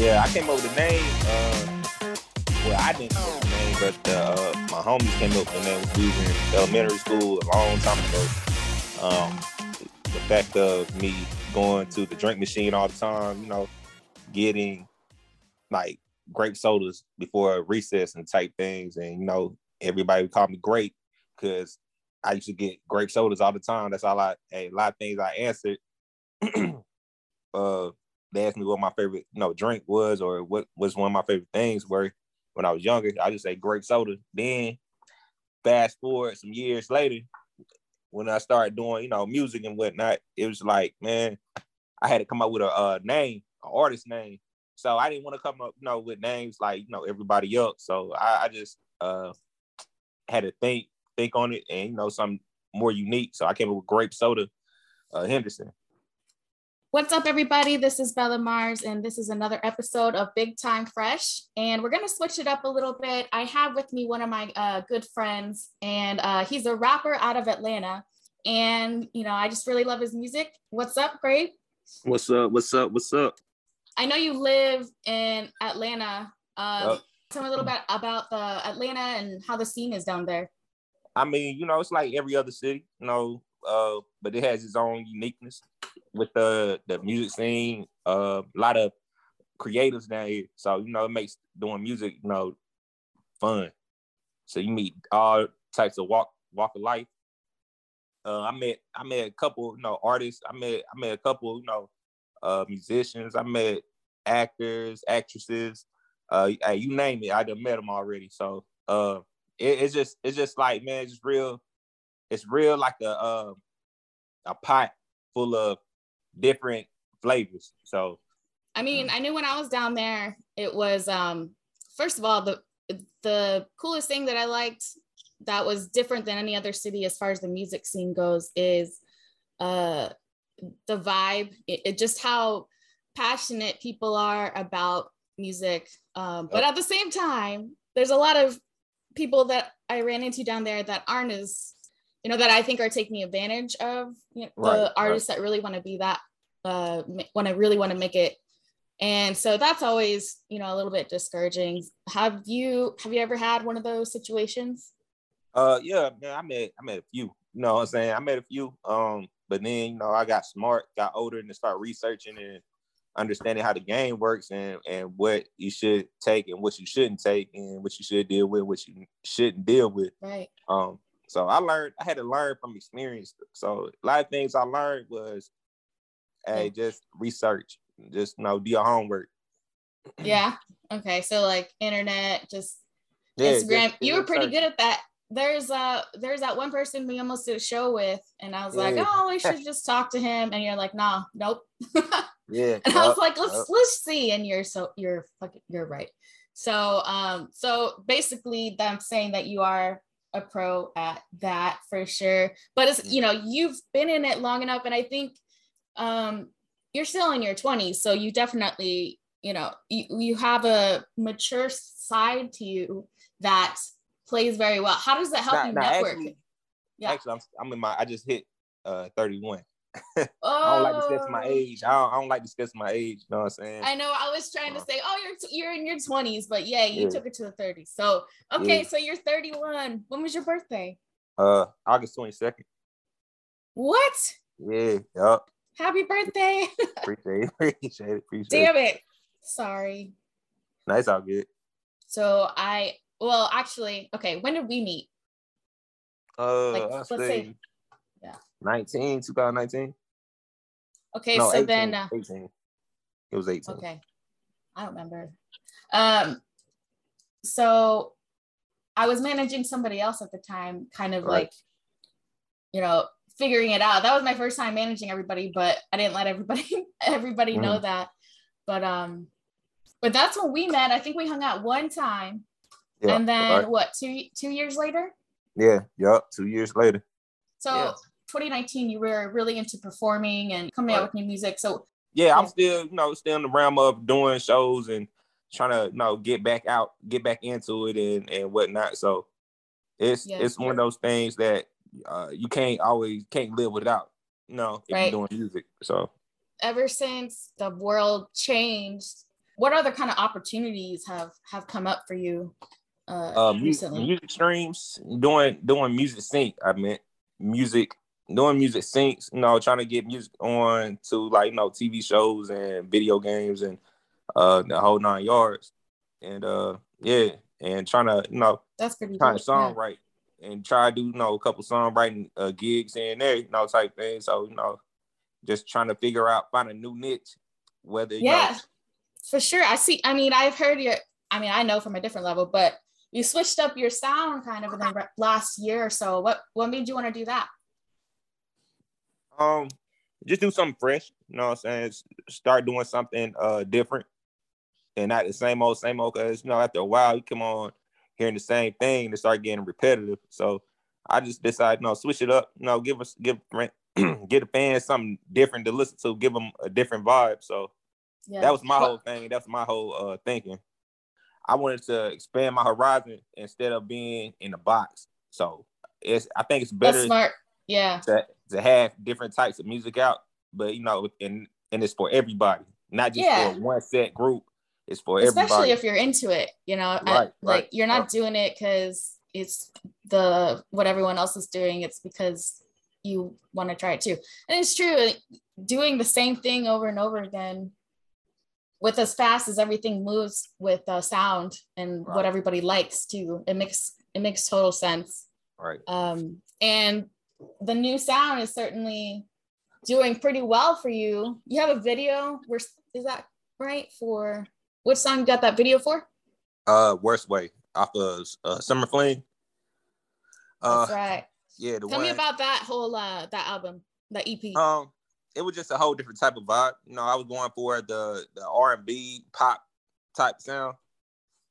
Yeah, I came up with the name. Uh, well, I didn't come up with the name, but uh, my homies came up with the name. We was in elementary school a long time ago. Um, the fact of me going to the drink machine all the time, you know, getting like grape sodas before recess and type things, and you know, everybody would call me grape because I used to get grape sodas all the time. That's all a lot of things I answered. uh, they asked me what my favorite, you know, drink was or what was one of my favorite things were when I was younger. I just say grape soda. Then fast forward some years later, when I started doing, you know, music and whatnot, it was like, man, I had to come up with a, name, an artist name. So I didn't want to come up, you know, with names like, you know, everybody else. So I, I just uh had to think, think on it and you know, something more unique. So I came up with grape soda, uh Henderson. What's up, everybody? This is Bella Mars, and this is another episode of Big Time Fresh. And we're going to switch it up a little bit. I have with me one of my uh, good friends, and uh, he's a rapper out of Atlanta. And, you know, I just really love his music. What's up, Grape? What's up? What's up? What's up? I know you live in Atlanta. Yep. Tell me a little bit about the Atlanta and how the scene is down there. I mean, you know, it's like every other city, you know, uh, but it has its own uniqueness with the the music scene. Uh, a lot of creatives down here, so you know it makes doing music you know fun. So you meet all types of walk walk of life. Uh, I met I met a couple you know artists. I met I met a couple you know uh, musicians. I met actors, actresses. Uh, you name it, I done met them already. So uh, it, it's just it's just like man, it's just real. It's real like a uh, a pot full of different flavors. So I mean, I knew when I was down there, it was um first of all the the coolest thing that I liked that was different than any other city as far as the music scene goes is uh the vibe it, it just how passionate people are about music um, but at the same time there's a lot of people that i ran into down there that aren't as you know that i think are taking advantage of you know, right, the artists right. that really want to be that uh want to really want to make it. And so that's always you know a little bit discouraging. Have you have you ever had one of those situations? Uh yeah man i met i met a few you know what i'm saying? I met a few um but then you know i got smart got older and start researching and understanding how the game works and and what you should take and what you shouldn't take and what you should deal with what you shouldn't deal with. Right. Um so I learned, I had to learn from experience. So a lot of things I learned was, hey, just research, just you know, do your homework. Yeah. Okay. So like internet, just yeah, Instagram. Just, you were pretty good at that. There's uh there's that one person we almost did a show with, and I was yeah. like, oh, we should just talk to him. And you're like, nah, nope. yeah. And I was like, let's yep. let's see. And you're so you're fucking you're right. So um so basically I'm saying that you are a pro at that for sure. But it's you know you've been in it long enough, and I think um, you're still in your 20s, so you definitely you know you, you have a mature side to you that plays very well. How does that help you network? Actually, yeah, actually, I'm, I'm in my I just hit uh 31. Oh. I don't like discussing my age. I don't, I don't like discussing my age. You know what I'm saying? I know. I was trying to uh. say, oh, you're t- you're in your 20s, but yeah, you yeah. took it to the 30s. So okay, yeah. so you're 31. When was your birthday? Uh, August 22nd. What? Yeah. Yup. Happy birthday. appreciate it. Appreciate it. Appreciate Damn it. Sorry. Nice. All good. So I well actually okay. When did we meet? Uh, like, let's say, say 19 2019 okay no, so 18, then uh, 18 it was 18 okay i don't remember. Um so i was managing somebody else at the time kind of right. like you know figuring it out. That was my first time managing everybody but i didn't let everybody everybody mm. know that. But um but that's when we met. I think we hung out one time. Yeah, and then right. what two two years later? Yeah yep two years later. So yeah. 2019, you were really into performing and coming out with new music. So yeah, I'm still, you know, still in the realm of doing shows and trying to, you know, get back out, get back into it and and whatnot. So it's yeah. it's one of those things that uh, you can't always can't live without, you know, if right. you're doing music. So ever since the world changed what other kind of opportunities have have come up for you uh, uh recently? Music streams, doing doing music sync. I meant music doing music syncs, you know, trying to get music on to like, you know, TV shows and video games and uh the whole nine yards. And uh yeah, and trying to, you know, that's pretty trying to songwrite yeah. and try to do, you know, a couple songwriting uh, gigs and there, you know, type thing. So, you know, just trying to figure out, find a new niche, whether yeah, know, for sure. I see, I mean, I've heard your, I mean, I know from a different level, but you switched up your sound kind of in the last year or so. What what made you want to do that? Um, just do something fresh. You know what I'm saying? Start doing something uh different and not the same old, same old. Cause you know, after a while, you come on hearing the same thing and start getting repetitive. So I just decided, you know, switch it up. You know, give us give get the fans something different to listen to, give them a different vibe. So yeah. that was my whole thing. That's my whole uh thinking. I wanted to expand my horizon instead of being in the box. So it's I think it's better. That's smart. Yeah. To, to have different types of music out, but you know, and and it's for everybody, not just yeah. for one set group. It's for everybody. especially everybody. if you're into it. You know, right, I, like you're not right. doing it because it's the what everyone else is doing. It's because you want to try it too. And it's true, doing the same thing over and over again with as fast as everything moves with uh, sound and what everybody likes too. It makes it makes total sense. Right. Um, and the new sound is certainly doing pretty well for you. You have a video. Where is that right? For which song you got that video for? Uh, Worst Way off of uh, Summer Fling. Uh, That's right. Yeah. Tell one, me about that whole uh that album, that EP. Um, it was just a whole different type of vibe. You know, I was going for the the R and B pop type sound.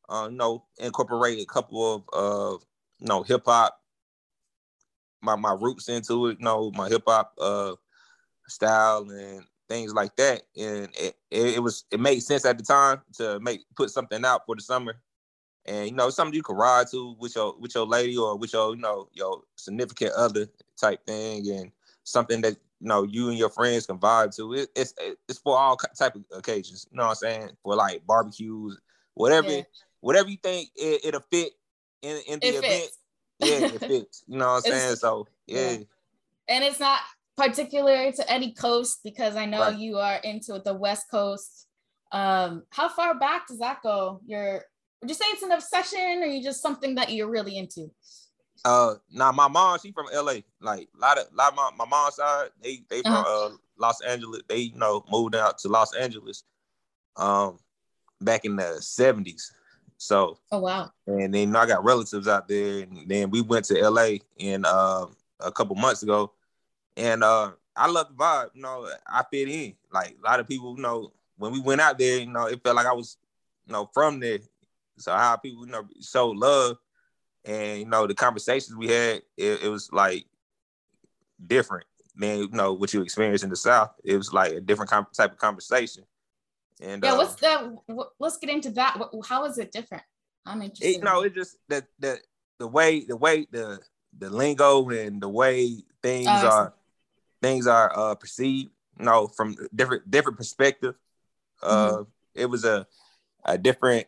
Uh, you know, incorporate a couple of uh, you know, hip hop my my roots into it, you know, my hip hop uh style and things like that. And it, it, it, was it made sense at the time to make put something out for the summer. And you know, something you could ride to with your with your lady or with your, you know, your significant other type thing and something that you know you and your friends can vibe to. It, it's it's for all type of occasions. You know what I'm saying? For like barbecues, whatever yeah. whatever you think it, will fit in, in the it event. Fits yeah, it fits. You know what I'm saying? So yeah. yeah. And it's not particular to any coast because I know right. you are into the West Coast. Um, how far back does that go? You're would you say it's an obsession or you just something that you're really into? Uh now my mom, she from LA. Like a lot of lot of my, my mom's side, they they from uh-huh. uh Los Angeles. They you know moved out to Los Angeles um back in the 70s. So, oh wow! And then I got relatives out there, and then we went to LA in uh, a couple months ago, and uh, I love the vibe. You know, I fit in. Like a lot of people, you know, when we went out there, you know, it felt like I was, you know, from there. So how people, you know, show love, and you know, the conversations we had, it, it was like different than you know what you experience in the South. It was like a different type of conversation. And yeah, uh, what's the? Let's get into that. How is it different? I'm interested. It, no, it just the the the way the way the the lingo and the way things oh, are things are uh, perceived. You know, from different different perspective. Uh, mm-hmm. it was a a different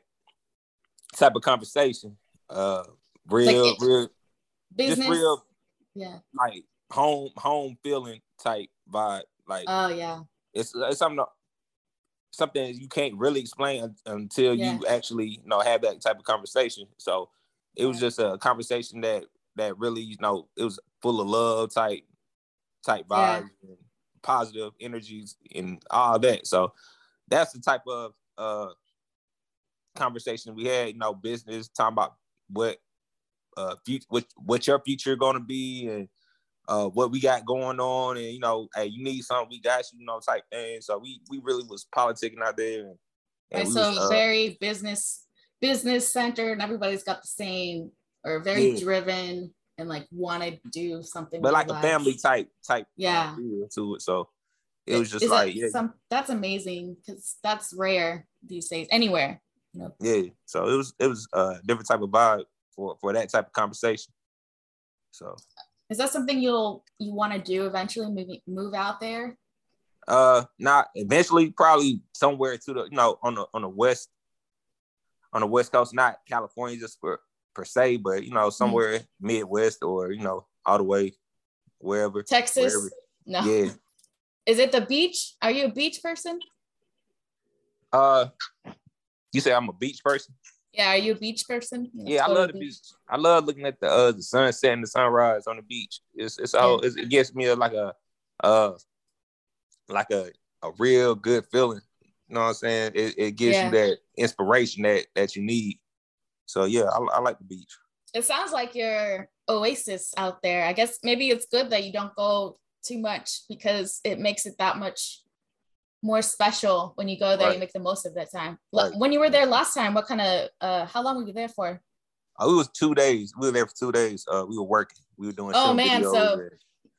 type of conversation. Uh, real, like real, business. just real, yeah, like home home feeling type vibe. Like, oh yeah, it's it's something something you can't really explain until yeah. you actually you know have that type of conversation. So it was just a conversation that that really you know it was full of love type type vibes yeah. and positive energies and all that. So that's the type of uh conversation we had. You know, business talking about what uh future what what your future going to be and uh, what we got going on, and you know, hey, you need something, we got you, you know, type thing. So we we really was politicking out there, and, and, so was, uh, very business business centered, and everybody's got the same or very yeah. driven and like want to do something, but like a family type type yeah to it. So it was just like yeah. some that's amazing because that's rare these days anywhere. You know? Yeah, so it was it was a different type of vibe for for that type of conversation. So is that something you'll you want to do eventually? Move move out there? Uh, not eventually, probably somewhere to the you know on the on the west, on the west coast, not California just for per se, but you know somewhere mm-hmm. Midwest or you know all the way wherever Texas. Wherever. No. Yeah. Is it the beach? Are you a beach person? Uh, you say I'm a beach person. Yeah, are you a beach person? yeah, I love the beach. beach. I love looking at the uh the sunset and the sunrise on the beach. It's it's all yeah. it's, it gives me like a uh like a a real good feeling. You know what I'm saying? It, it gives yeah. you that inspiration that that you need. So yeah, I, I like the beach. It sounds like your oasis out there. I guess maybe it's good that you don't go too much because it makes it that much more special when you go there. Right. You make the most of that time. Right. When you were there last time, what kind of uh how long were you there for? Oh, it was two days. We were there for two days. Uh, we were working. We were doing. Oh man, so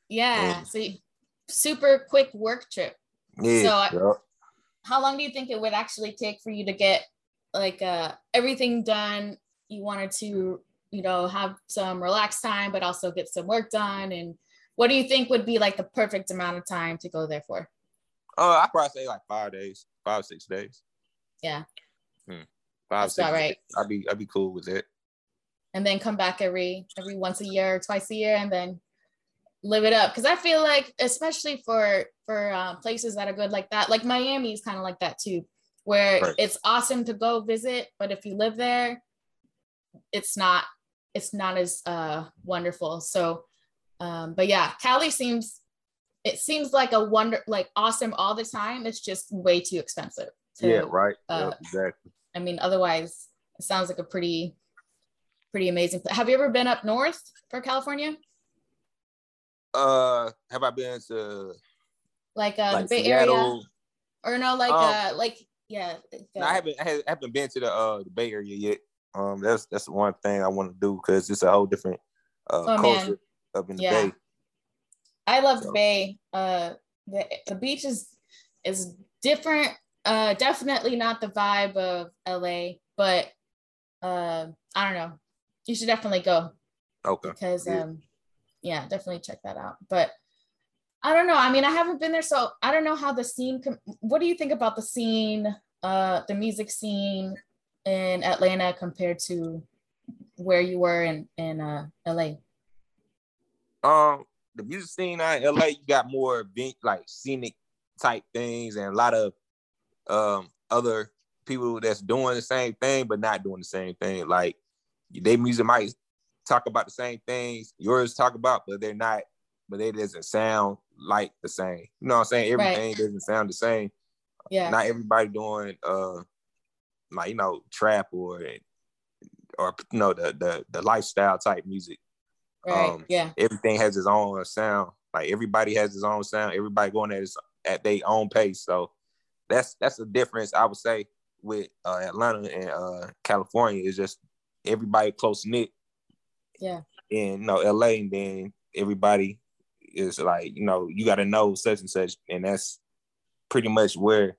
yeah, yeah, so you, super quick work trip. Yeah. So, yeah. how long do you think it would actually take for you to get like uh everything done? You wanted to, you know, have some relaxed time, but also get some work done. And what do you think would be like the perfect amount of time to go there for? Uh, I probably say like five days, five six days. Yeah. Hmm. Five That's six. Right. I'd be I'd be cool with it. And then come back every every once a year, or twice a year, and then live it up. Because I feel like, especially for for uh, places that are good like that, like Miami is kind of like that too, where right. it's awesome to go visit, but if you live there, it's not it's not as uh, wonderful. So, um, but yeah, Cali seems it seems like a wonder like awesome all the time. It's just way too expensive to, yeah right. uh, yep, exactly. I mean otherwise it sounds like a pretty pretty amazing have you ever been up north for california? Uh have i been to like uh like the bay Seattle? area or no like um, uh like yeah no, i haven't i haven't been to the uh the bay area yet. Um that's that's one thing i want to do because it's a whole different uh oh, culture man. up in the yeah. bay I love so. the Bay. Uh, the the beach is is different. Uh, definitely not the vibe of LA, but uh, I don't know. You should definitely go. Okay. Because yeah. um, yeah, definitely check that out. But I don't know. I mean, I haven't been there, so I don't know how the scene. Com- what do you think about the scene, uh, the music scene in Atlanta compared to where you were in in uh, LA? Um, the music scene out in LA, you got more event, like scenic type things and a lot of um other people that's doing the same thing but not doing the same thing. Like their music might talk about the same things yours talk about, but they're not, but it doesn't sound like the same. You know what I'm saying? Everything right. doesn't sound the same. Yeah. Not everybody doing uh like you know trap or or you know the the the lifestyle type music. Right. Um, yeah. Everything has its own sound. Like everybody has its own sound. Everybody going at its, at their own pace. So that's that's the difference I would say with uh, Atlanta and uh, California is just everybody close knit. Yeah. And you know LA, and then everybody is like you know you got to know such and such, and that's pretty much where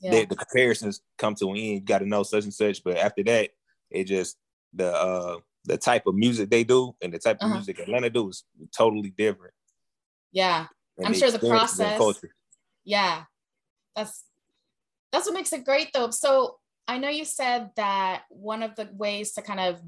yeah. the, the comparisons come to an end. You got to know such and such, but after that, it just the uh the type of music they do and the type of uh-huh. music Atlanta do is totally different. Yeah. And I'm sure the process. Yeah. That's that's what makes it great though. So I know you said that one of the ways to kind of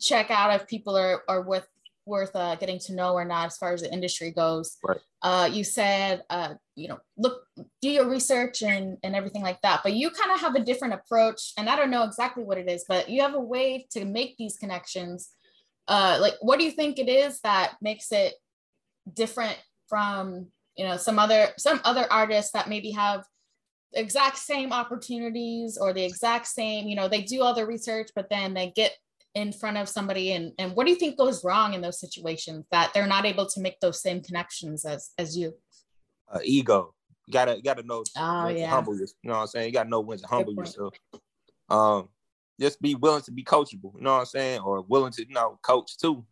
check out if people are, are worth worth uh, getting to know or not as far as the industry goes. Right. Uh, you said, uh, you know, look, do your research and, and everything like that. But you kind of have a different approach, and I don't know exactly what it is, but you have a way to make these connections. Uh, like, what do you think it is that makes it different from, you know, some other some other artists that maybe have exact same opportunities or the exact same, you know, they do all the research, but then they get in front of somebody and and what do you think goes wrong in those situations that they're not able to make those same connections as as you? Uh, ego. You gotta you gotta know oh, yeah. humble yourself. You know what i'm saying? You gotta know when to humble yourself. Um just be willing to be coachable you know what i'm saying? Or willing to you know coach too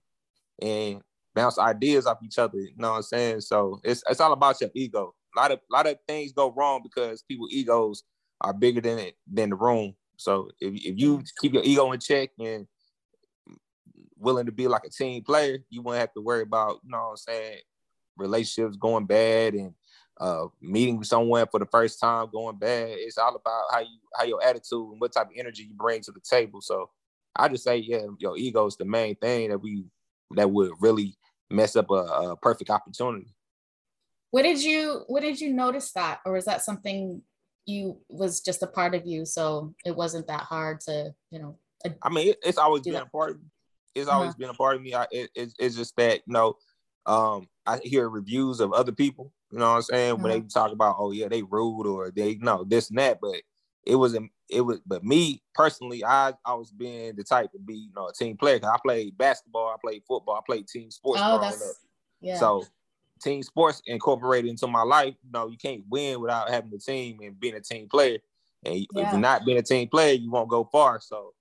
and bounce ideas off each other you know what i'm saying? So it's it's all about your ego. A lot of a lot of things go wrong because people egos are bigger than it than the room. So if, if you keep your ego in check and willing to be like a team player, you won't have to worry about, you know what I'm saying, relationships going bad and uh, meeting someone for the first time going bad. It's all about how you how your attitude and what type of energy you bring to the table. So I just say, yeah, your ego is the main thing that we that would really mess up a, a perfect opportunity. What did you what did you notice that, or was that something you was just a part of you, so it wasn't that hard to you know? I mean, it's always been that. a part of me. It's uh-huh. always been a part of me. I, it, it's, it's just that you know, um, I hear reviews of other people. You know what I'm saying? Uh-huh. When they talk about, oh yeah, they rude or they you know this and that, but it wasn't it was but me personally i I was being the type to be you know a team player because i played basketball i played football i played team sports oh, that's, yeah. so team sports incorporated into my life you know you can't win without having a team and being a team player and yeah. if you're not being a team player you won't go far so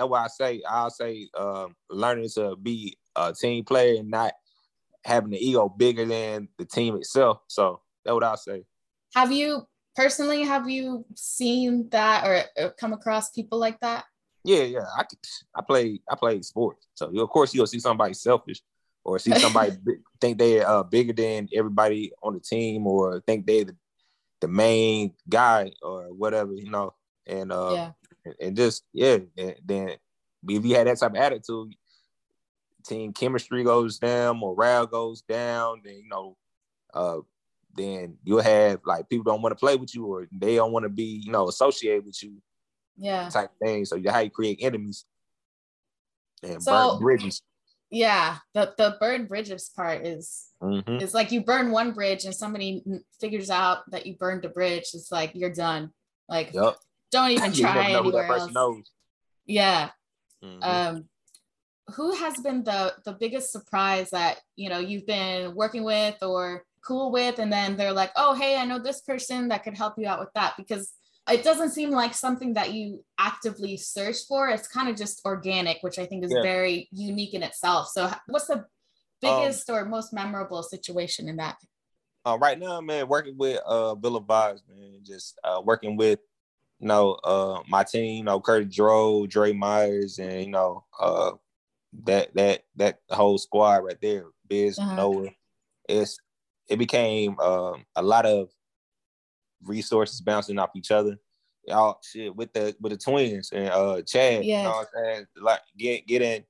that's why i say i'll say um, learning to be a team player and not having the ego bigger than the team itself. So that's what i'll say. Have you personally have you seen that or, come across people like that? Yeah yeah. I i play i play sports. So of course you'll see somebody selfish or see somebody think they're uh, bigger than everybody on the team or think they're the, the main guy or whatever you know. And uh yeah. And just yeah and then if you had that type of attitude team chemistry goes down morale goes down then you know uh then you'll have like people don't want to play with you or they don't want to be, you know, associated with you. Yeah. Type thing. So you how you create enemies and so, burn bridges. Yeah. The the burn bridges part is mm-hmm. is like you burn one bridge and somebody figures out that you burned a bridge. It's like you're done. Like yep. Don't even try anywhere else. Knows. Yeah. Mm-hmm. Um who has been the the biggest surprise that you know you've been working with or cool with and then they're like oh hey i know this person that could help you out with that because it doesn't seem like something that you actively search for it's kind of just organic which i think is yeah. very unique in itself so what's the biggest um, or most memorable situation in that uh, right now man working with uh Villa Vibez man just uh working with you know uh my team you know Curtis Dro, Dre Myers and you know uh that that that whole squad right there Biz uh-huh. Noah it's it became um, a lot of resources bouncing off each other. Y'all shit with the with the twins and uh Chad, yeah. you know what I'm saying? Like get getting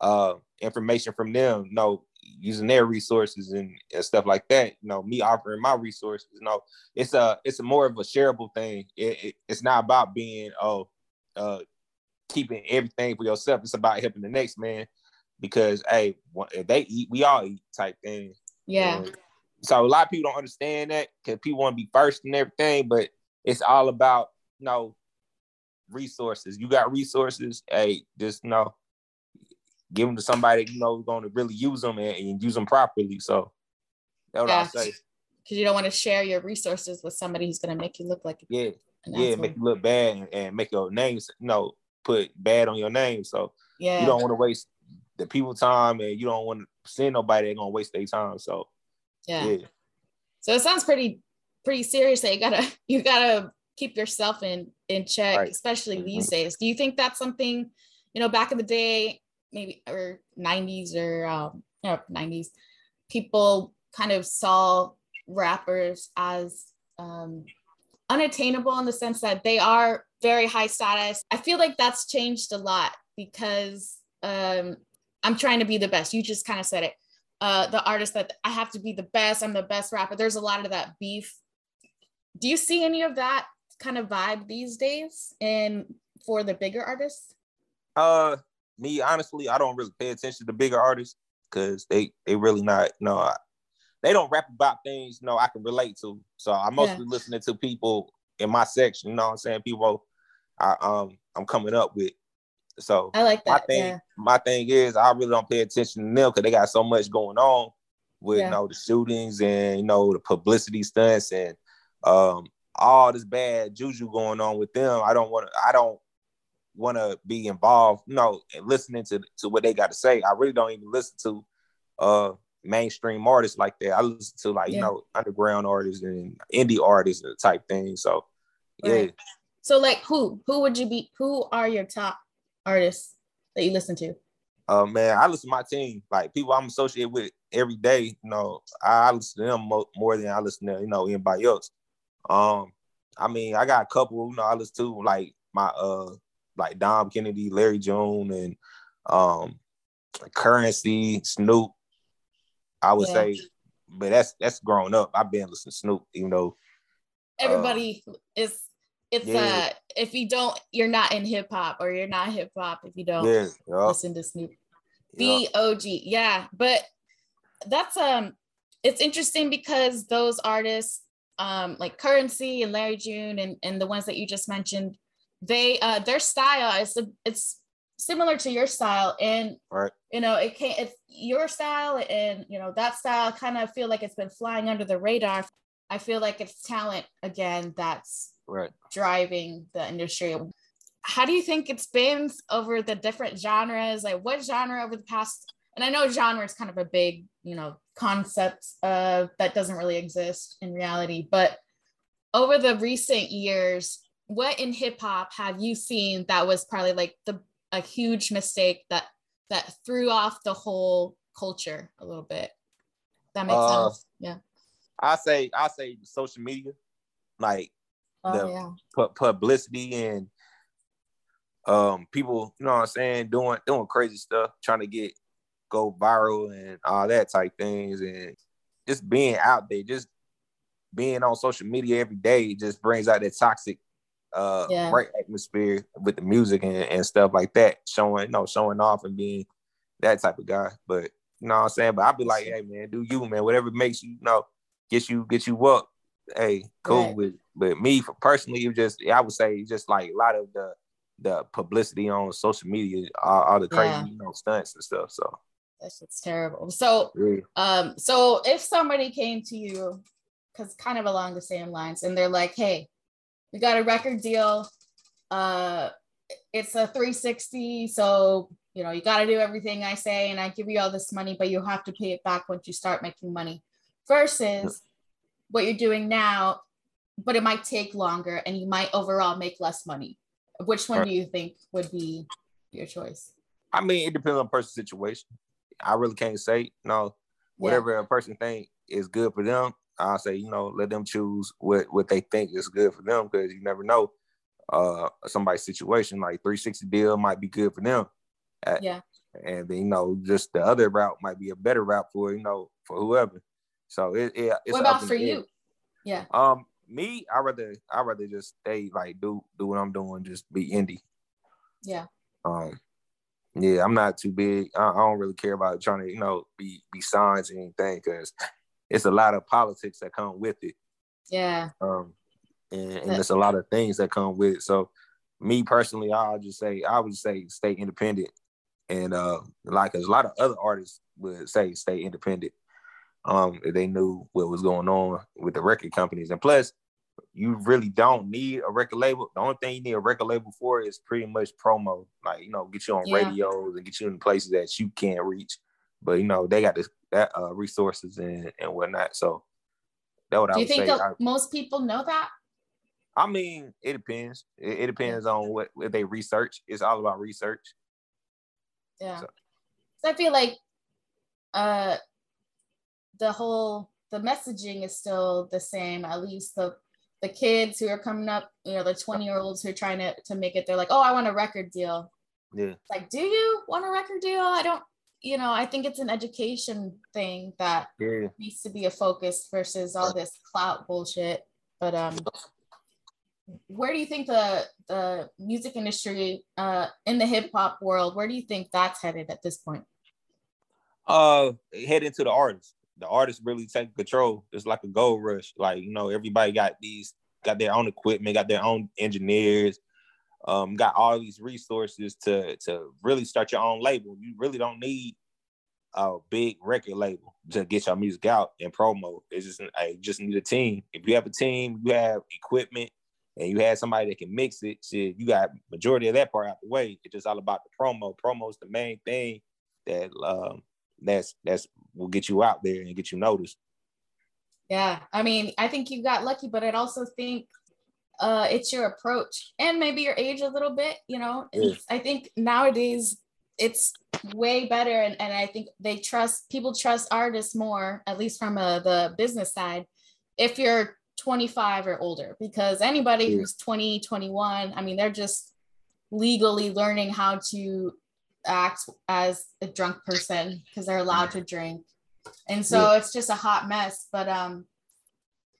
uh information from them, you know, using their resources and, and stuff like that. You know, me offering my resources. You know, it's a it's a more of a shareable thing. It, it, it's not about being oh uh keeping everything for yourself. It's about helping the next man because hey, if they eat, we all eat type thing. Yeah. And, so a lot of people don't understand that because people want to be first and everything, but it's all about you know resources. You got resources, hey, just you know, give them to somebody you know going to really use them and, and, use them properly. So that's what yeah. I say. Because you don't want to share your resources with somebody who's going to make you look like yeah, yeah, make you look bad and, and make your name you know put bad on your name. So yeah, you don't want to waste the people time and you don't want to send nobody that's gonna waste their time. So yeah. yeah. So it sounds pretty pretty serious that you gotta you gotta keep yourself in in check, right. especially mm-hmm. these days. Do you think that's something, you know, back in the day, maybe or 90s or um, no, 90s, people kind of saw rappers as um, unattainable in the sense that they are very high status. I feel like that's changed a lot because um, I'm trying to be the best. You just kind of said it uh, the artist that I have to be the best, I'm the best rapper. There's a lot of that beef. Do you see any of that kind of vibe these days and for the bigger artists? Uh, me honestly, I don't really pay attention to bigger artists because they they really not you know I, they don't rap about things you know I can relate to. So I'm mostly yeah. listening to people in my section. You know what I'm saying? People I um I'm coming up with so I like that. My thing, yeah. my thing is, I really don't pay attention to them because they got so much going on with yeah. you know the shootings and you know the publicity stunts and um all this bad juju going on with them. I don't want to. I don't want to be involved. You know, and listening to to what they got to say. I really don't even listen to uh mainstream artists like that. I listen to like yeah. you know underground artists and indie artists and type thing. So yeah. Right. So like who who would you be? Who are your top artists that you listen to? Uh man, I listen to my team. Like people I'm associated with every day. You know, I, I listen to them mo- more than I listen to you know anybody else. Um, I mean, I got a couple. You know, I listen to like my uh like Dom Kennedy, Larry June, and um Curren$y, Snoop. I would yeah. say, but that's that's grown up. I've been listening to Snoop, even though everybody uh, is it's yeah. uh if you don't you're not in hip hop or you're not hip hop if you don't yeah, yep. listen to Snoop. The OG. Yeah, but that's um it's interesting because those artists um like Curren$y and Larry June and, and the ones that you just mentioned, they uh their style is it's similar to your style and right. you know it can't it's your style and you know that style kind of feel like it's been flying under the radar i feel like it's talent again that's right. driving the industry. How do you think it's been over the different genres? Like what genre over the past and i know genre is kind of a big you know concept uh, that doesn't really exist in reality but over the recent years what in hip hop have you seen that was probably like the a huge mistake that that threw off the whole culture a little bit. That makes uh, sense. Yeah. I say I say social media, like oh, the yeah. pu- publicity and um people, you know what I'm saying, doing doing crazy stuff, trying to get go viral and all that type things and just being out there, just being on social media every day just brings out that toxic uh yeah. right atmosphere with the music and, and stuff like that, showing, you know, showing off and being that type of guy. But you know what I'm saying? But I'd be like, hey man, do you, man, whatever makes you, you know, get you get you up. Hey, cool right. with but me for personally, you just I would say just like a lot of the the publicity on social media, all, all the crazy, yeah. you know, stunts and stuff. So that's just terrible. So yeah. um, so if somebody came to you, because kind of along the same lines, and they're like, hey, we got a record deal. Uh, it's a 360, so you know you got to do everything I say, and I give you all this money, but you have to pay it back once you start making money. Versus what you're doing now, but it might take longer, and you might overall make less money. Which one do you think would be your choice? I mean, it depends on person's situation. I really can't say. no, whatever yeah. a person think is good for them, I say, you know, let them choose what what they think is good for them because you never know uh somebody's situation. Like 360 deal might be good for them. Yeah. And then you know, just the other route might be a better route for you know for whoever. So it, it it's what about for you? Yeah. Um, me, I rather I rather just stay like do do what I'm doing, just be indie. Yeah. Um, yeah, I'm not too big. I, I don't really care about trying to you know be be signed or anything because it's a lot of politics that come with it. Yeah. Um, and, and there's a lot of things that come with it. So, me personally, I'll just say I would say stay independent, and uh, like a lot of other artists would say stay independent. Um, if they knew what was going on with the record companies, and plus, you really don't need a record label. The only thing you need a record label for is pretty much promo, like you know, get you on yeah. radios and get you in places that you can't reach. But you know, they got this that uh, resources and and whatnot. So that what Do I you think I, most people know that? I mean, it depends. It, it depends on what, what they research. It's all about research. Yeah. So. so I feel like uh the whole the messaging is still the same. At least the the kids who are coming up, you know, the 20 year olds who are trying to to make it, they're like, oh, I want a record deal. Yeah. It's like, do you want a record deal? I don't you know, I think it's an education thing that yeah. needs to be a focus versus all this clout bullshit. But um, where do you think the the music industry uh, in the hip hop world, where do you think that's headed at this point? Uh, head into the artists. The artists really take control. It's like a gold rush. Like you know, everybody got these, got their own equipment, got their own engineers, um, got all these resources to to really start your own label. You really don't need a big record label to get your music out and promo. It's just I just need a team. If you have a team, you have equipment, and you have somebody that can mix it. Shit, you got majority of that part out the way. It's just all about the promo. Promo is the main thing that um, that's that's will get you out there and get you noticed. Yeah, I mean, I think you got lucky, but I'd also think uh, it's your approach and maybe your age a little bit. You know, yeah. I think nowadays it's way better and, and i think they trust people trust artists more at least from a, the business side if you're 25 or older because anybody yeah. who's 20 21 i mean they're just legally learning how to act as a drunk person because they're allowed to drink and so yeah. it's just a hot mess but um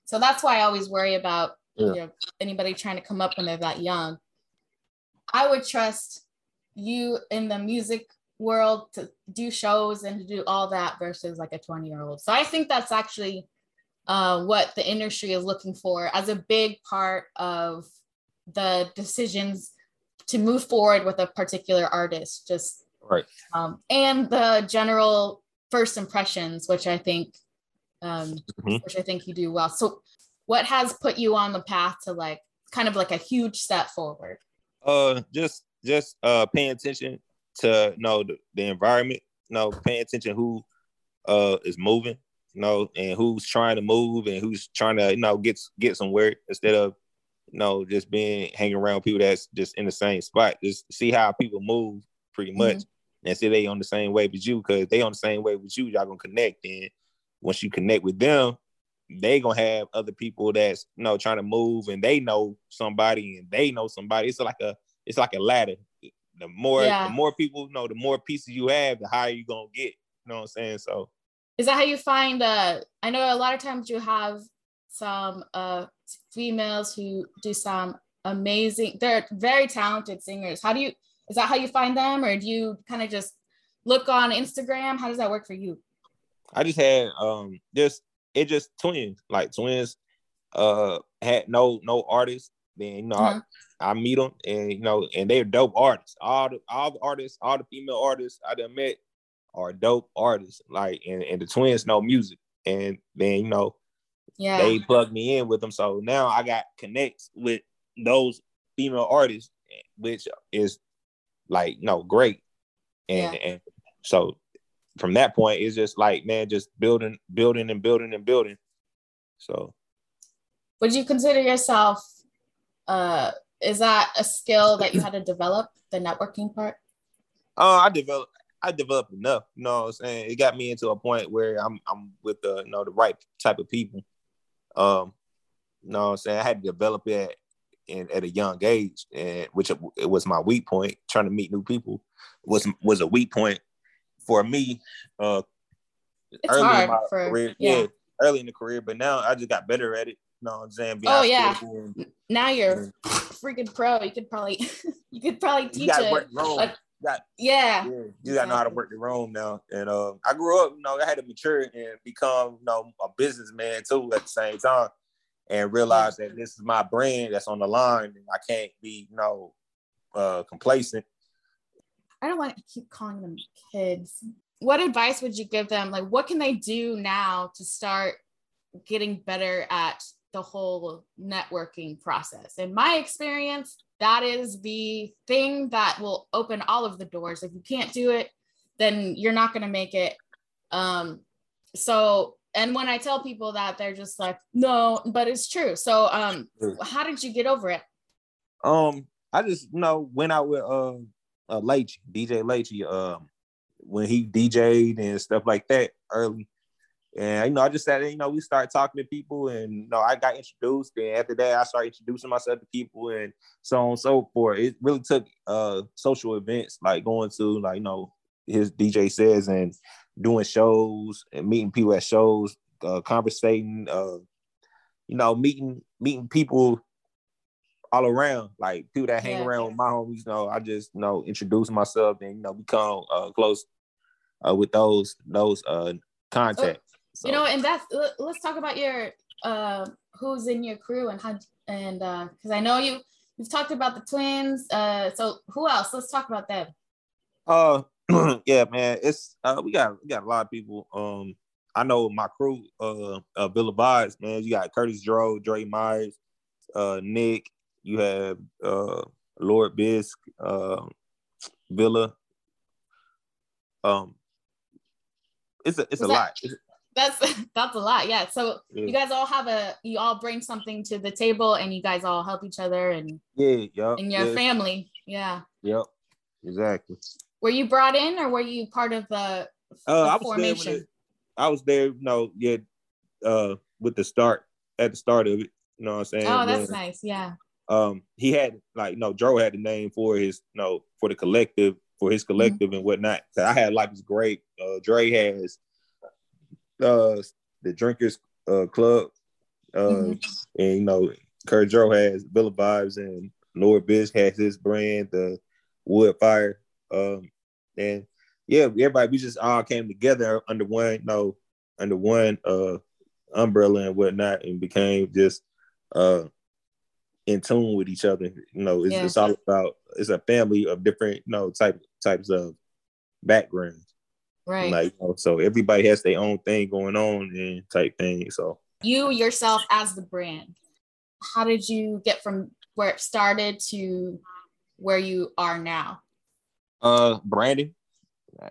so that's why i always worry about yeah. you know anybody trying to come up when they're that young i would trust you in the music world to do shows and to do all that versus like a 20 year old so i think that's actually uh, what the industry is looking for as a big part of the decisions to move forward with a particular artist just right um, and the general first impressions which i think um, mm-hmm. which i think you do well so what has put you on the path to like kind of like a huge step forward uh just just uh paying attention to you know the, the environment you know paying attention who uh is moving you know and who's trying to move and who's trying to you know get get somewhere instead of you know, just being hanging around people that's just in the same spot. Just see how people move pretty mm-hmm. much mm-hmm. and see they on the same way with you because they on the same way with you, y'all gonna connect. And once you connect with them, they gonna have other people that's you know trying to move and they know somebody and they know somebody. It's like a it's like a ladder. The more yeah. the more people you know, the more pieces you have, the higher you gonna get. You know what I'm saying? So is that how you find uh I know a lot of times you have some uh, females who do some amazing, they're very talented singers. How do you, is that how you find them? Or do you kind of just look on Instagram? How does that work for you? I just had um just it just twins like twins uh had no no artists then you know uh-huh. I, I, meet them and you know and they're dope artists all the all the artists all the female artists I done met are dope artists like and, and the twins know music and then you know yeah. they plugged me in with them. So now I got connects with those female artists, which is like no great. And yeah. and so from that point, it's just like man, just building, building, and building and building. So, would you consider yourself? Uh, is that a skill that you had to develop the networking part? Oh, uh, I developed. I developed enough. You know what I'm saying? It got me into a point where I'm I'm with the you know the right type of people. Um, you know what I'm saying? I had to develop it in, at a young age, and which it was my weak point. Trying to meet new people was was a weak point for me. Uh, it's early in my for, career, yeah. yeah. early in the career, but now I just got better at it. You know what I'm saying? Being oh yeah. And, now you're and, freaking pro. You could probably you could probably teach it got yeah. yeah you exactly. got to know how to work the room now. And uh, I grew up, you know, I had to mature and become, you know, a businessman too at the same time, and realize that this is my brand that's on the line, and I can't be, you know, uh, complacent. I don't want to keep calling them kids. What advice would you give them? Like, what can they do now to start getting better at the whole networking process? In my experience, that is the thing that will open all of the doors. If you can't do it, then you're not going to make it. Um, so, and when I tell people that, they're just like, no, but it's true. So, um, how did you get over it? Um, I just, you know, went out with uh, uh Leachy, DJ Leachy, um, when he DJ'd and stuff like that early. And you know, I just said, you know, we started talking to people, and you know, I got introduced. And after that, I started introducing myself to people, and so on and so forth. It really took uh social events, like going to like you know his DJ says, and doing shows and meeting people at shows, uh, conversating, uh, you know, meeting meeting people all around, like people that hang yeah. around with my homies. You know, I just you know introduce myself and you know become uh, close uh, with those those uh contacts. So. You know, and that's let's talk about your uh who's in your crew and how and uh because I know you you've talked about the twins. Uh so who else? Let's talk about them. Uh yeah, man. It's uh we got we got a lot of people. Um I know my crew, uh, uh Villa Vibez, man. You got Curtis Dro, Dre Myers, uh Nick, you have uh Lord Bisk, uh Villa. Um it's a it's Was a that, lot. That's that's a lot yeah so yeah. you guys all have a you all bring something to the table and you guys all help each other and yeah yeah and your yeah. family yeah yep exactly Were you brought in, or were you part of the, the uh, I was formation? There it, I was there. You know, yeah, uh, with the start at the start of it. You know what I'm saying? Oh, that's then, nice. Yeah. Um, he had like you know, Joe had the name for his you know for the collective for his collective mm-hmm. and whatnot. I had Life is Grape. Uh, Dre has uh the Drinkers uh Club. Uh, mm-hmm. and you know, Kurt Joe has Villa Vibez and Lord Biz has his brand, the Wood Fire. Um, and yeah, everybody we just all came together under one, you know, under one uh umbrella and whatnot, and became just uh in tune with each other. You know, it's, yeah. it's all about it's a family of different, you know, type types of backgrounds. Right. Like you know, so everybody has their own thing going on and type thing. So you yourself as the brand, how did you get from where it started to where you are now? Uh branding.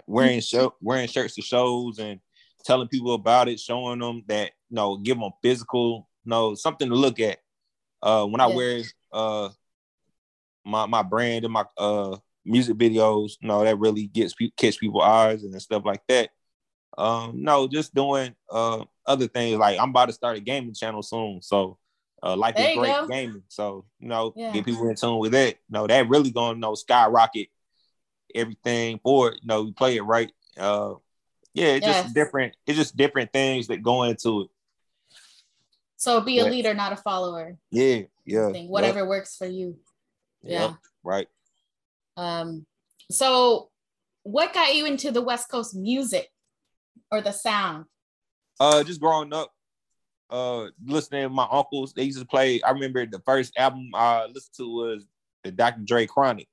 Wearing show wearing shirts to shows and telling people about it, showing them that you know, give them physical, you know, something to look at. Uh, when I yeah. wear uh my my brand and my uh music videos, you know, that really gets catch people eyes and stuff like that. Um, no, just doing uh other things like I'm about to start a gaming channel soon, so uh, life there is great go. gaming. So you know, yeah. get people in tune with that. You know, that really gonna you know skyrocket everything for it. You know, we play it right. Uh, yeah, it's yes. just different. It's just different things that go into it. So be a leader, not a follower. Yeah, yeah. Whatever yep. works for you. Yeah. Yep, right. Um, so what got you into the West Coast music or the sound? Uh just growing up, uh listening to my uncles. They used to play. I remember the first album I listened to was the Dr. Dre Chronic.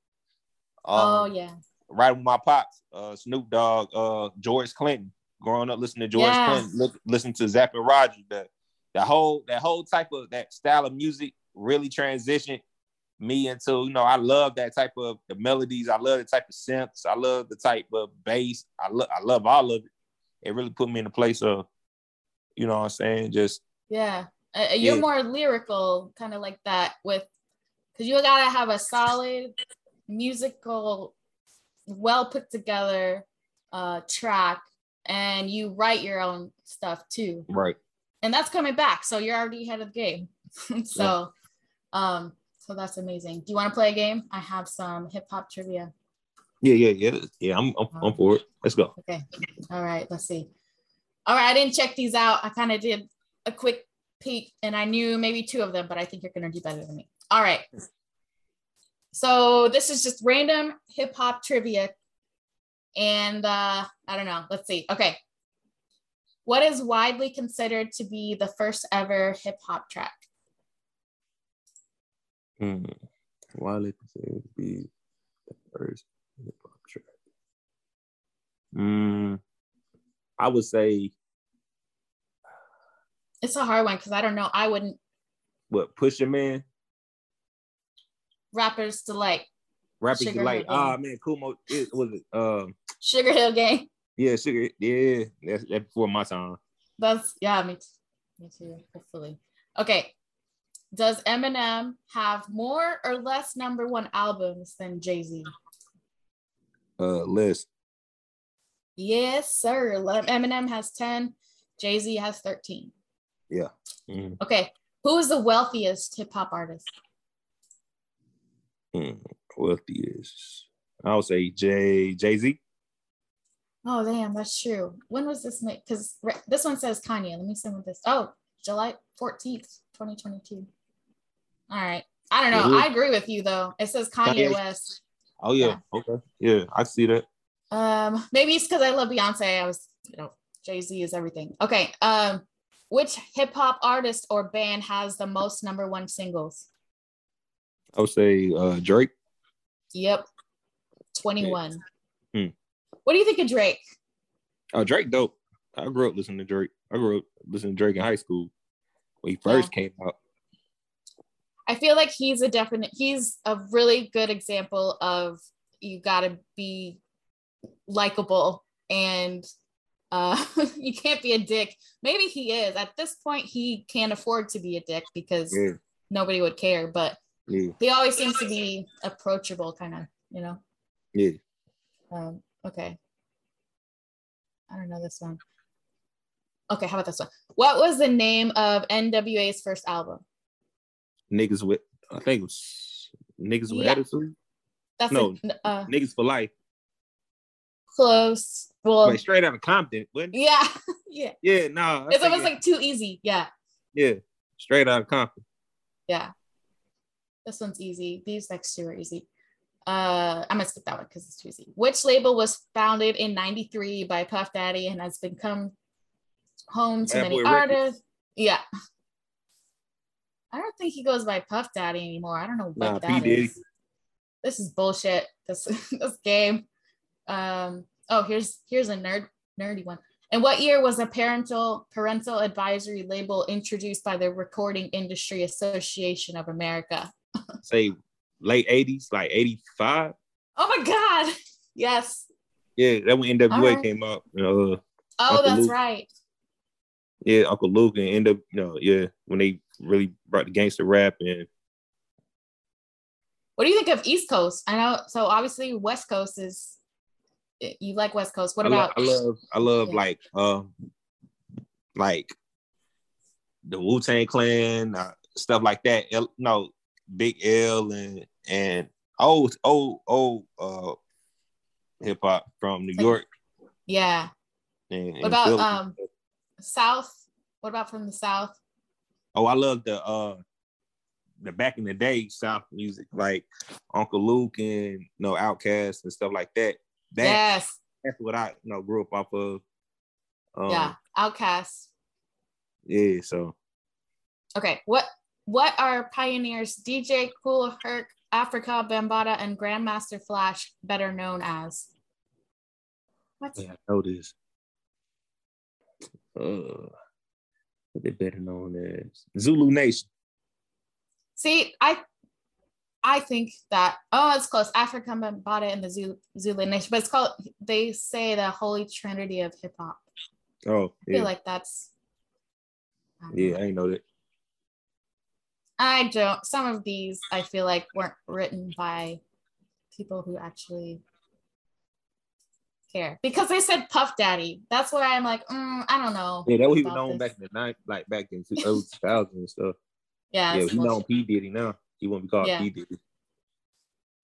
Um, oh yeah. Right with my pops, uh Snoop Dogg, uh George Clinton. Growing up listening to George yes. Clinton, look, listen to Zapp and Roger, the the whole that whole type of that style of music really transitioned me into, you know, I love that type of the melodies. I love the type of synths. I love the type of bass. I love I love all of it. It really put me in a place of, you know what I'm saying? Just yeah. Uh, you're yeah. more lyrical, kind of like that with because you gotta have a solid musical, well put together uh track and you write your own stuff too. Right. And that's coming back. So you're already ahead of the game. so yeah. um so that's amazing. Do you want to play a game? I have some hip hop trivia. Yeah, yeah, yeah. Yeah, I'm, I'm, I'm for it. Let's go. Okay. All right. Let's see. All right. I didn't check these out. I kind of did a quick peek and I knew maybe two of them, but I think you're going to do better than me. All right. So this is just random hip hop trivia. And uh, I don't know. Let's see. Okay. What is widely considered to be the first ever hip hop track? Hmm. Wiley considered to be the first hip hop track. Hmm. I would say it's a hard one because I don't know. I wouldn't. What Pusha Man? Rappers delight. Rappers Sugar delight. Ah man, Kumo. It was it. Um. Sugar Hill Gang. Yeah, Sugar. Yeah, that's that's before my time. That's yeah, me too. Me too. Hopefully. Okay, does Eminem have more or less number one albums than Jay Z? Uh, list. Yes, sir. Eminem has 10, Jay Z has 13. Yeah. Mm-hmm. Okay. Who is the wealthiest hip hop artist? Mm, wealthiest. I would say Jay Jay Z. Oh damn, that's true. When was this made? Because this one says Kanye. Let me send with this. Oh, July 14th, 2022. All right. I don't know. I agree with you though. It says Kanye, Kanye. West. Oh yeah. yeah. Okay. Yeah, I see that. Um, maybe it's because I love Beyonce. I was, you know, Jay Z is everything. Okay. Um, which hip hop artist or band has the most number one singles? I would say uh, Drake. Yep. 21. Yeah. Hmm. What do you think of Drake? Oh, Drake dope. I grew up listening to Drake. I grew up listening to Drake in high school when he first yeah. came out. I feel like he's a definite, he's a really good example of you got to be likable and uh, you can't be a dick. Maybe he is. At this point, he can't afford to be a dick because yeah. nobody would care, but yeah. he always seems to be approachable, kind of, you know? Yeah. Um, okay. I don't know this one. Okay, how about this one? What was the name of NWA's first album? Niggas with I think it was niggas with Yeah. attitude. That's No. a, uh, Niggas for life. close. Well, Like straight out of Compton. wasn't it? yeah, yeah. Yeah, no. I It's almost it- like too easy. Yeah, yeah, straight out of Compton. yeah. This one's easy. These next two are easy. Uh, I'm gonna skip that one because it's too easy. Which label was founded in '93 by Puff Daddy and has become home to Bad many artists? Yeah. I don't think he goes by Puff Daddy anymore. I don't know what Nah, that is. This is bullshit. This this game. Um. Oh, here's here's a nerd nerdy one. And what year was a parental parental advisory label introduced by the Recording Industry Association of America? Say late 80s, like 85. Oh my God! Yes. Yeah, that when NWA Alright. came out. You know, uh, Oh, Uncle that's Luke. right. yeah, Uncle Luke and end up, you know, yeah, when they really brought the gangster rap and What do you think of East Coast? I know. So obviously West Coast is. You like West Coast. What I, about? love, I love, I love Yeah. like, um, like the Wu Tang Clan, uh, stuff like that. L, no, Big L and and old, old, old uh, hip hop from New York. yeah. And, What about Philly. um, South? What about from the South? Oh, I love the uh the back in the day South music, like Uncle Luke and you know Outkast and stuff like that. That yes. that's what I you know grew up off of. Um, yeah. Outkast. yeah. So Okay, what what are pioneers DJ Kool Herc, Afrika Bambaataa, and Grandmaster Flash better known as? What? yeah, I know this. Uh, what they better known as Zulu Nation. See, I I think that oh, it's close. Afrika Bambaataa and the Zulu, Zulu Nation, but it's called. They say the Holy Trinity of hip hop. Oh I feel like that's. I yeah, know. I ain't know that. I don't. Some of these I feel like weren't written by people who actually care because they said Puff Daddy. That's why I'm like, mm, I don't know. Yeah, that was about known this. back in the night, like back in two early 2000s and stuff. Yeah, Yeah, he known. P Diddy now. He won't be called Yeah. P Diddy.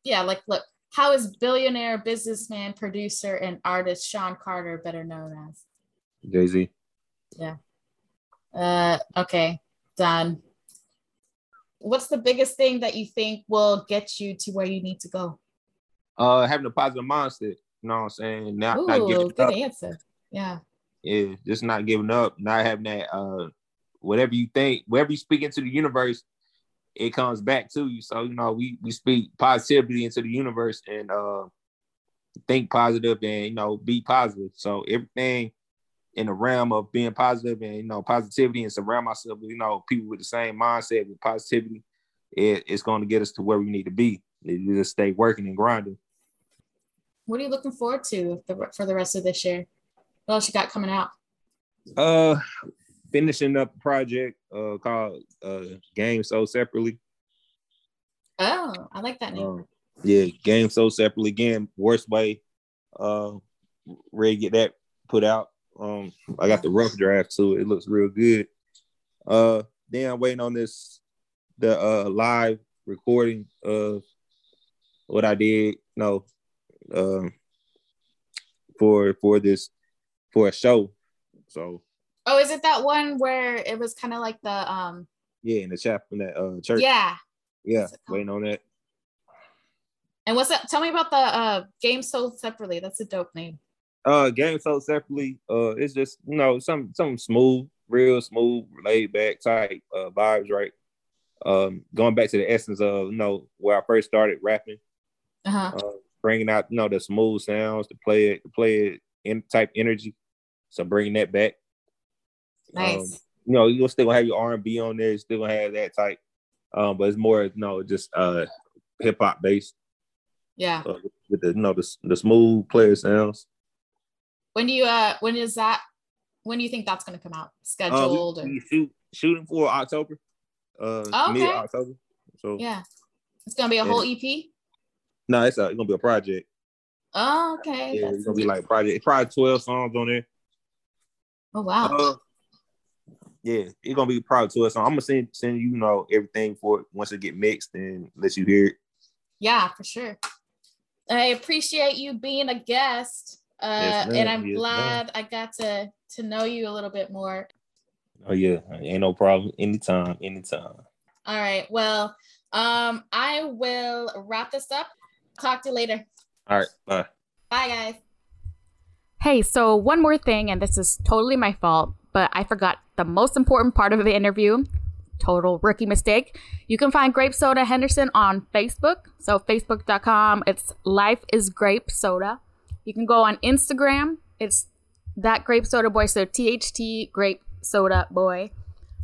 yeah. Like, look, how is billionaire businessman, producer, and artist Shawn Carter better known as? Jay Z. Yeah. Uh, okay, done. What's the biggest thing that you think will get you to where you need to go? Uh, having a positive mindset. You know what I'm saying? Not not Ooh, giving good up. answer. Yeah. Yeah, just not giving up, not having that uh whatever you think, whatever you speak into the universe, it comes back to you. So, you know, we we speak positivity into the universe and uh think positive and you know be positive. So everything in the realm of being positive and you know positivity and surround myself with you know people with the same mindset with positivity, it, it's going to get us to where we need to be. You just stay working and grinding. What are you looking forward to for the rest of this year? What else you got coming out? Uh, finishing up a project uh called uh Game Sold Separately. Oh, I like that name. Um, yeah, Game Sold Separately again. Worst way. Uh, ready to get that put out. Um, I got the rough draft too. It looks real good. Uh, then I'm waiting on this the uh live recording of what I did. No, um, for for this for a show. So oh, is it that one where it was kind of like the um? yeah, in the chapel in that uh church. Yeah. yeah, waiting on that. And what's that? Tell me about the uh game sold separately. That's a dope name. Uh, game sold separately. Uh, it's just you know some some smooth, real smooth, laid back type uh vibes, right? Um, going back to the essence of you know where I first started rapping, Uh huh. uh, bringing out you know the smooth sounds, to play it, to play it in type energy. So bringing that back. Nice. Um, you know, you'll still gonna have your R and B on there. You still gonna have that type, um, but it's more you know just uh hip hop based yeah. uh, with the you know the, the smooth player sounds. When do you uh? When is that? When do you think that's gonna come out? Uh, Scheduled? we, or, we shoot shooting for October, uh, Oh, okay. mid October. So yeah. It's gonna be a Yeah. whole EP. no, it's, a, it's gonna be a project. Oh, okay. Yeah, That's it's gonna be like it's probably twelve songs on there. oh wow. Uh, yeah, it's gonna be probably twelve songs. I'm gonna send send you, you know everything for it once it get mixed and let you hear it. Yeah, for sure. I appreciate you being a guest. Uh, Yes, and I'm Yes, ma'am. glad I got to to know you a little bit more. Oh yeah, ain't no problem. Anytime, anytime. All right. Well, um, I will wrap this up. Talk to you later. All right, bye. Bye, guys. Hey, so one more thing, and this is totally my fault, but I forgot the most important part of the interview. Total rookie mistake. You can find Grape Soda Henderson on Facebook. So, facebook.com, it's Life is Grape Soda. You can go on Instagram, it's that Grape Soda Boy. So, THT Grape Soda Boy.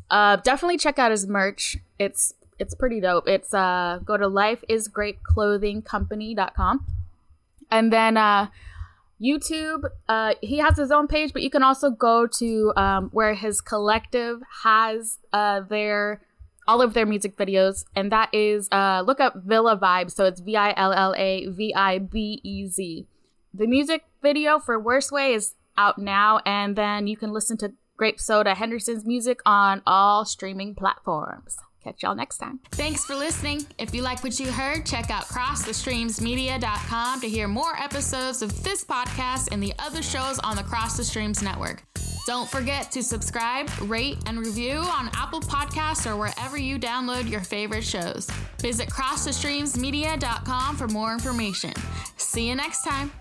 Uh, definitely check out his merch. It's it's pretty dope. It's uh go to lifeisgrapeclothingcompany.com. And then uh YouTube, uh, he has his own page, but you can also go to um, where his collective has uh, their all of their music videos, and that is uh, look up Villa Vibez. So it's V I L L A V I B E Z. The music video for Worst Way is out now, and then you can listen to Grape Soda Henderson's music on all streaming platforms. Catch y'all next time. Thanks for listening. If you like what you heard, check out crossthestreamsmedia.com to hear more episodes of this podcast and the other shows on the Cross the Streams network. Don't forget to subscribe, rate, and review on Apple Podcasts or wherever you download your favorite shows. Visit crossthestreamsmedia.com for more information. See you next time.